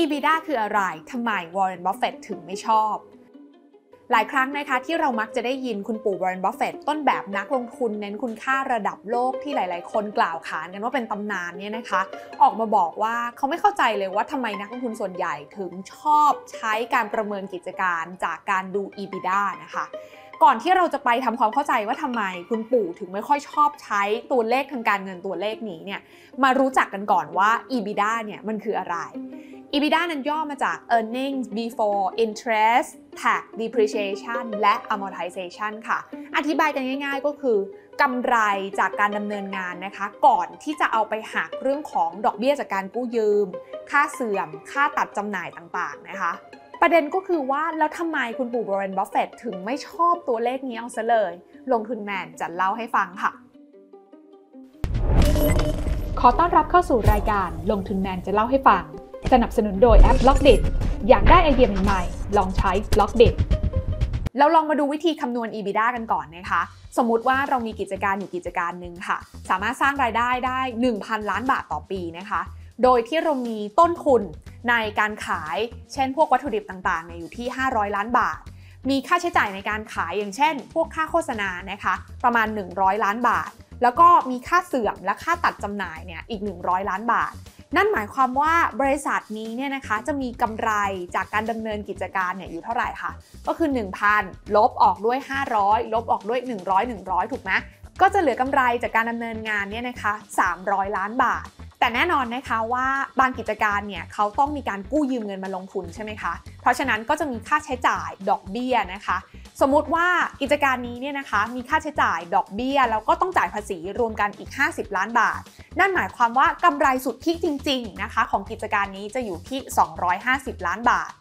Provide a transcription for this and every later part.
EBITDA คืออะไรทำไมวอร์เรนบัฟเฟตถึงไม่ชอบ หลายครั้งนะคะที่เรามักจะได้ยินคุณปู่วอร์เรนบัฟเฟตต้นแบบนักลงทุนเน้นคุณค่าระดับโลกที่หลาย ๆ คนกล่าวขานกันว่าเป็นตำนานเนี่ยนะคะ ออกมาบอกว่าเขาไม่เข้าใจเลยว่าทำไมนักลงทุนส่วนใหญ่ถึงชอบใช้การประเมินกิจการจากการดู EBITDA นะคะก่อนที่เราจะไปทำความเข้าใจว่าทำไมคุณปู่ถึงไม่ค่อยชอบใช้ตัวเลขทางการเงินตัวเลขนี้เนี่ยมารู้จักกันก่อนว่า EBITDA เนี่ยมันคืออะไร EBITDA นั้นย่อมาจาก earnings before interest tax depreciation และ amortization ค่ะ อธิบายกันง่าย ๆ ก็คือกำไรจากการดำเนินงานนะคะ ก่อนที่จะเอาไปหักเรื่องของดอกเบี้ยจากการกู้ยืม ค่าเสื่อม ค่าตัดจำหน่ายต่าง ๆ นะคะประเด็นก็คือว่า แล้วทำไมคุณปู่บรอนบัฟเฟตถึงไม่ชอบตัวเลขนี้เอาซะเลย ลงทุนแมนจะเล่าให้ฟังค่ะ ขอต้อนรับเข้าสู่รายการลงทุนแมนจะเล่าให้ฟัง สนับสนุนโดยแอป b ล็อกเดอยากได้ไอเดียใหม่ๆ ลองใช้ b ล็อกเดเราลองมาดูวิธีคำนวณ EBITDA กันก่อนนะคะ สมมุติว่าเรามีกิจการอยู่กิจการหนึ่งค่ะ สามารถสร้างรายได้ได้ 1,000 ล้านบาทต่อปีนะคะ โดยที่เรามีต้นทุนในการขาย เช่นพวกวัตถุดิบต่างๆเนี่ยอยู่ที่ 500 ล้านบาท มีค่าใช้จ่ายในการขายอย่างเช่น พวกค่าโฆษณานะคะประมาณ 100 ล้านบาท แล้วก็มีค่าเสื่อมและค่าตัดจำหน่ายเนี่ยอีก 100 ล้านบาท นั่นหมายความว่าบริษัทนี้เนี่ยนะคะจะมีกำไรจากการดำเนินกิจการเนี่ยอยู่เท่าไหร่คะก็คือ 1,000 ลบออกด้วย 500 ลบออกด้วย 100 100 ถูกไหมก็จะเหลือกำไรจากการดำเนินงานเนี่ยนะคะ 300 ล้านบาท แต่แน่นอนนะคะว่าบางกิจการเนี่ยเขาต้องมีการกู้ยืมเงินมาลงทุนใช่ไหมคะ เพราะฉะนั้นก็จะมีค่าใช้จ่ายดอกเบี้ยนะคะ สมมุติว่ากิจการนี้เนี่ยนะคะมีค่าใช้จ่ายดอกเบี้ยแล้วก็ต้องจ่ายภาษีรวมกันอีก 50 ล้านบาท นั่นหมายความว่ากำไรสุทธิจริง ๆนะคะ ของกิจการนี้จะอยู่ที่ 250 ล้านบาท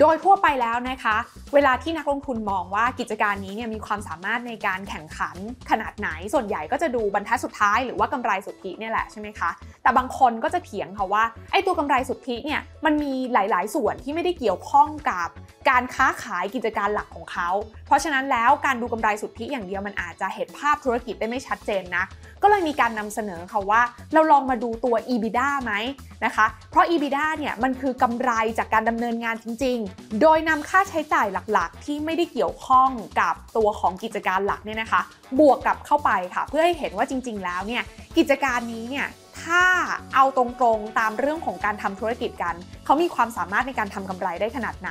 โดยทั่วไปแล้วนะคะ เวลาที่นักลงทุนมองว่ากิจการนี้เนี่ยมีความสามารถในการแข่งขันขนาดไหน ส่วนใหญ่ก็จะดูบรรทัดสุดท้ายหรือว่ากำไรสุทธิเนี่ยแหละใช่ไหมคะ แต่บางคนก็จะเถียงค่ะว่าไอ้ตัวกำไรสุทธิเนี่ยมันมีหลาย ๆ ส่วนที่ไม่ได้เกี่ยวข้องกับการค้าขายกิจการหลักของเขา เพราะฉะนั้นแล้วการดูกำไรสุทธิอย่างเดียวมันอาจจะเห็นภาพธุรกิจได้ไม่ชัดเจนนะก็เลยมีการนำเสนอค่ะว่า เราลองมาดูตัว EBITDA ไหมนะคะ เพราะ EBITDA เนี่ยมันคือกำไรจากการดำเนินงานจริง ๆ โดยนำค่าใช้จ่ายหลักๆ ที่ไม่ได้เกี่ยวข้องกับตัวของกิจการหลักเนี่ยนะคะ บวกกับเข้าไปค่ะ เพื่อให้เห็นว่าจริง ๆ แล้วเนี่ยกิจการนี้เนี่ย ถ้าเอาตรงๆตามเรื่องของการทำธุรกิจกัน เขามีความสามารถในการทำกำไรได้ขนาดไหน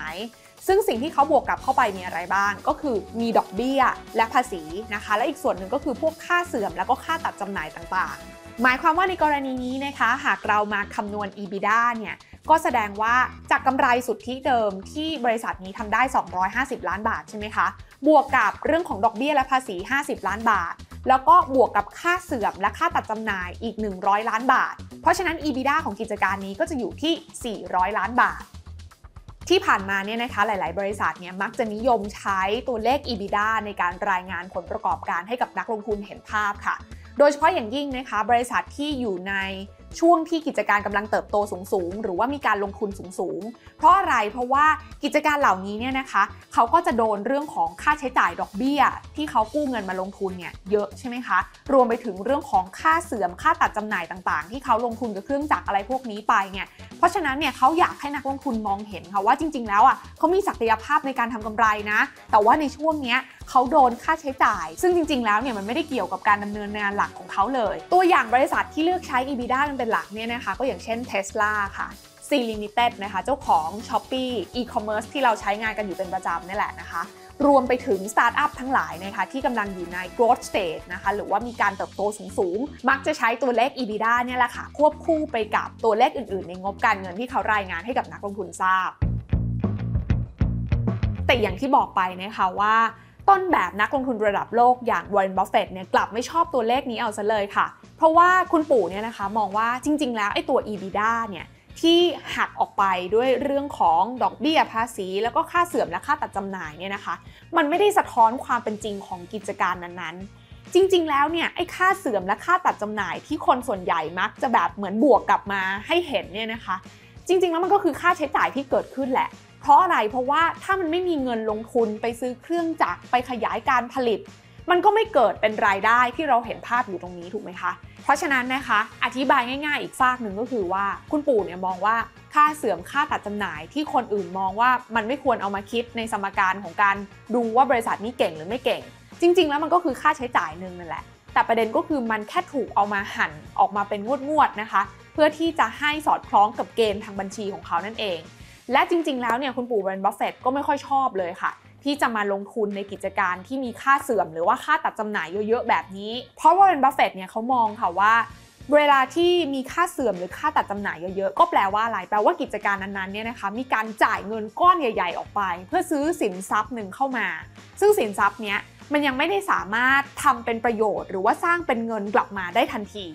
ซึ่งสิ่งที่เขาบวกกลับเข้าไปมีอะไรบ้าง ก็คือมีดอกเบี้ยและภาษีนะคะ และอีกส่วนหนึ่งก็คือพวกค่าเสื่อมแล้วก็ค่าตัดจำหน่ายต่างๆ หมายความว่าในกรณีนี้นะคะ หากเรามาคำนวณ EBITDA เนี่ยก็แสดงว่าจากกำไรสุทธิเดิมที่บริษัทนี้ทำได้ 250 ล้านบาทใช่ไหมคะ บวกกับเรื่องของดอกเบี้ยและภาษี 50 ล้านบาท แล้วก็บวกกับค่าเสื่อมและค่าตัดจำหน่ายอีก 100 ล้านบาท เพราะฉะนั้น EBITDA ของกิจการนี้ก็จะอยู่ที่ 400 ล้านบาท ที่ผ่านมาเนี่ยนะคะหลาย ๆ บริษัทเนี่ยมักจะนิยมใช้ตัวเลข EBITDA ในการรายงานผลประกอบการให้กับนักลงทุนเห็นภาพค่ะ โดยเฉพาะอย่างยิ่งนะคะ บริษัทที่อยู่ใน ช่วงที่กิจการกำลังเติบโตสูงๆ หรือว่ามีการลงทุนสูงๆ เพราะอะไรเพราะว่ากิจการเหล่านี้เนี่ยนะคะเขาก็จะโดนเรื่องของค่าใช้จ่ายดอกเบี้ย ที่เขากู้เงินมาลงทุนเนี่ยเยอะใช่ไหมคะรวมไปถึงเรื่องของค่าเสื่อมค่าตัดจำหน่ายต่างๆ ที่เขาลงทุนกับเครื่องจักรอะไรพวกนี้ไปเนี่ยเพราะฉะนั้นเนี่ยเขาอยากให้นักลงทุนมองเห็นค่ะว่าจริง ๆ แล้วอะเขามีศักยภาพในการทำกำไรนะ แต่ว่าในช่วงเนี้ยเขาโดนค่าใช้จ่าย ซึ่งจริง ๆ แล้วเนี่ยมันไม่ได้เกี่ยวกับการดำเนินงานหลักของเขาเลย ตัวอย่างบริษัทที่เลือกใช้ EBITDA กันเป็นหลักเนี่ยนะคะก็อย่างเช่น Tesla ค่ะ Sea Limited นะคะเจ้าของ Shopee e-commerce ที่เราใช้งานกันอยู่เป็นประจำนี่แหละนะคะ รวมไปถึงสตาร์ทอัพทั้งหลายนะคะที่กำลังอยู่ใน growth stage นะคะหรือว่ามีการเติบโตสูงๆ มักจะใช้ตัวเลข EBITDA เนี่ยแหละค่ะ ควบคู่ไปกับตัวเลขอื่นๆ ในงบการเงินที่เขารายงานให้กับนักลงทุนทราบ แต่อย่างที่บอกไปนะคะว่า ต้นแบบนักลงทุนระดับโลกอย่างวอร์เรนบัฟเฟตเนี่ยกลับไม่ชอบตัวเลขนี้เอาซะเลยค่ะ เพราะว่าคุณปู่เนี่ยนะคะมองว่าจริง ๆ แล้วไอ้ตัว EBITDA เนี่ยที่หักออกไปด้วยเรื่องของดอกเบี้ยภาษี แล้วก็ค่าเสื่อมและค่าตัดจำหน่ายเนี่ยนะคะ มันไม่ได้สะท้อนความเป็นจริงของกิจการนั้นๆ จริง ๆ แล้วเนี่ยไอ้ค่าเสื่อมและค่าตัดจำหน่ายที่คนส่วนใหญ่มักจะแบบเหมือนบวกกลับมาให้เห็นเนี่ยนะคะ จริง ๆ แล้วมันก็คือค่าใช้จ่ายที่เกิดขึ้นแหละ เพราะอะไรเพราะว่าถ้ามันไม่มีเงินลงทุนไปซื้อเครื่องจักรไปขยายการผลิต มันก็ไม่เกิดเป็นรายได้ที่เราเห็นภาพอยู่ตรงนี้ถูกไหมคะเพราะฉะนั้นนะคะอธิบายง่าย ๆ อีกฝากหนึ่งก็คือว่าคุณปู่เนี่ยมองว่าค่าเสื่อมค่าตัดจำหน่ายที่คนอื่นมองว่ามันไม่ควรเอามาคิดในสมการของการดูว่าบริษัทนี้เก่งหรือไม่เก่ง จริง ๆ แล้วมันก็คือค่าใช้จ่ายหนึ่งนั่นแหละ แต่ประเด็นก็คือมันแค่ถูกเอามาหั่นออกมาเป็นงวดๆนะคะ เพื่อที่จะให้สอดคล้องกับเกณฑ์ทางบัญชีของเขานั่นเอง และจริง ๆ แล้วเนี่ยคุณปู่เบรนบัฟเฟตก็ไม่ค่อยชอบเลยค่ะ ที่จะมาลงทุนในกิจการที่มีค่าเสื่อม หรือว่าค่าตัดจำหน่ายเยอะๆแบบนี้ เพราะว่าวอร์เรนบัฟเฟตเนี่ยเขามองค่ะว่าเวลาที่มีค่าเสื่อมหรือค่าตัดจำหน่ายเยอะๆ ก็แปลว่าอะไร แปลว่ากิจการนั้นๆเนี่ยนะคะ มีการจ่ายเงินก้อนใหญ่ ๆ ออกไป เพื่อซื้อสินทรัพย์หนึ่งเข้ามา ซึ่งสินทรัพย์เนี้ยมันยังไม่ได้สามารถทำเป็นประโยชน์ หรือว่าสร้างเป็นเงินกลับมาได้ทันที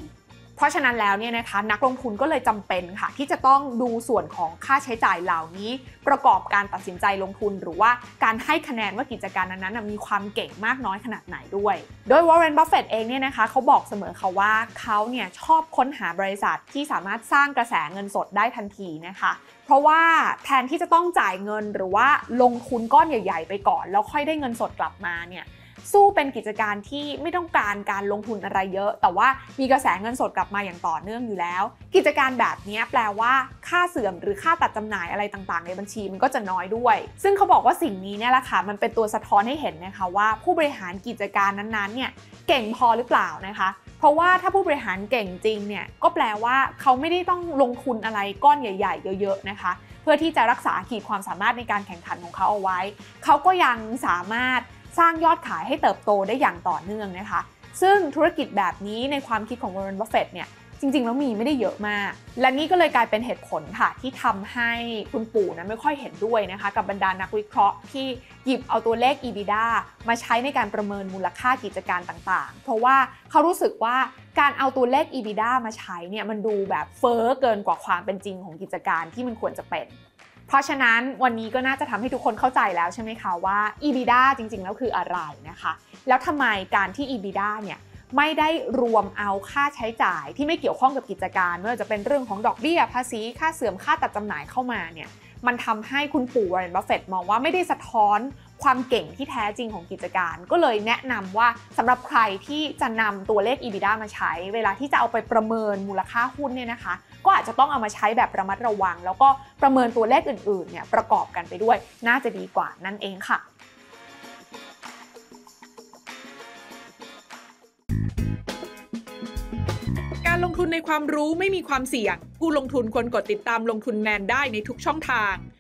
เพราะฉะนั้นแล้วเนี่ยนะคะนักลงทุนก็เลยจำเป็นค่ะ ที่จะต้องดูส่วนของค่าใช้จ่ายเหล่านี้ ประกอบการตัดสินใจลงทุน หรือว่าการให้คะแนนว่ากิจการนั้นๆมีความเก่งมากน้อยขนาดไหนด้วย โดยวอร์เรนบัฟเฟตเองเนี่ยนะคะเขาบอกเสมอค่ะว่าเขาเนี่ยชอบค้นหาบริษัทที่สามารถสร้างกระแสเงินสดได้ทันทีนะคะเพราะว่าแทนที่จะต้องจ่ายเงินหรือว่าลงทุนก้อนใหญ่ ๆ ไปก่อน แล้วค่อยได้เงินสดกลับมาเนี่ย สู้เป็นกิจการที่ไม่ต้องการการลงทุนอะไรเยอะ แต่ว่ามีกระแสเงินสดกลับมาอย่างต่อเนื่องอยู่แล้ว กิจการแบบนี้แปลว่าค่าเสื่อมหรือค่าตัดจำหน่ายอะไรต่างๆ ในบัญชีมันก็จะน้อยด้วย ซึ่งเขาบอกว่าสิ่งนี้เนี่ยแหละค่ะมันเป็นตัวสะท้อนให้เห็นนะคะว่าผู้บริหารกิจการนั้นๆเนี่ยเก่งพอหรือเปล่านะคะ เพราะว่าถ้าผู้บริหารเก่งจริงเนี่ยก็แปลว่าเขาไม่ได้ต้องลงทุนอะไรก้อนใหญ่ ๆ เยอะๆนะคะ เพื่อที่จะรักษาขีดความสามารถในการแข่งขันของเขาเอาไว้ เขาก็ยังสามารถ สร้างยอดขายให้เติบโตได้อย่างต่อเนื่องนะคะ ซึ่งธุรกิจแบบนี้ในความคิดของวอร์เรนบัฟเฟตเนี่ยจริง ๆ แล้วมีไม่ได้เยอะมาก และนี่ก็เลยกลายเป็นเหตุผลค่ะ ที่ทำให้คุณปู่นะไม่ค่อยเห็นด้วยนะคะ กับบรรดานักวิเคราะห์ที่หยิบเอาตัวเลข EBITDA มาใช้ในการประเมินมูลค่ากิจการต่างๆ เพราะว่าเขารู้สึกว่าการเอาตัวเลข EBITDA มาใช้เนี่ยมันดูแบบเฟ้อเกินกว่าความเป็นจริงของกิจการที่มันควรจะเป็น เพราะฉะนั้นวันนี้ก็น่าจะทำให้ทุกคนเข้าใจแล้วใช่ไหมคะว่า EBITDA จริงๆ แล้วคืออะไรนะคะ แล้วทำไมการที่ EBITDA เนี่ยไม่ได้รวมเอาค่าใช้จ่ายที่ไม่เกี่ยวข้องกับกิจการไม่ว่าจะเป็นเรื่องของดอกเบี้ยภาษีค่าเสื่อมค่าตัดจำหน่ายเข้ามาเนี่ยมันทำให้คุณปู่วอร์เรนบัฟเฟตมองว่าไม่ได้สะท้อน ความเก่งที่แท้จริงของกิจการ ก็เลยแนะนำว่าสำหรับใครที่จะนำตัวเลข EBITDA มาใช้ เวลาที่จะเอาไปประเมินมูลค่าหุ้นเนี่ยนะคะ ก็อาจจะต้องเอามาใช้แบบระมัดระวัง แล้วก็ประเมินตัวเลขอื่นๆเนี่ยประกอบกันไปด้วยน่าจะดีกว่านั่นเองค่ะการลงทุนในความรู้ไม่มีความเสี่ยง ผู้ลงทุนควรกดติดตามลงทุนแมนได้ในทุกช่องทาง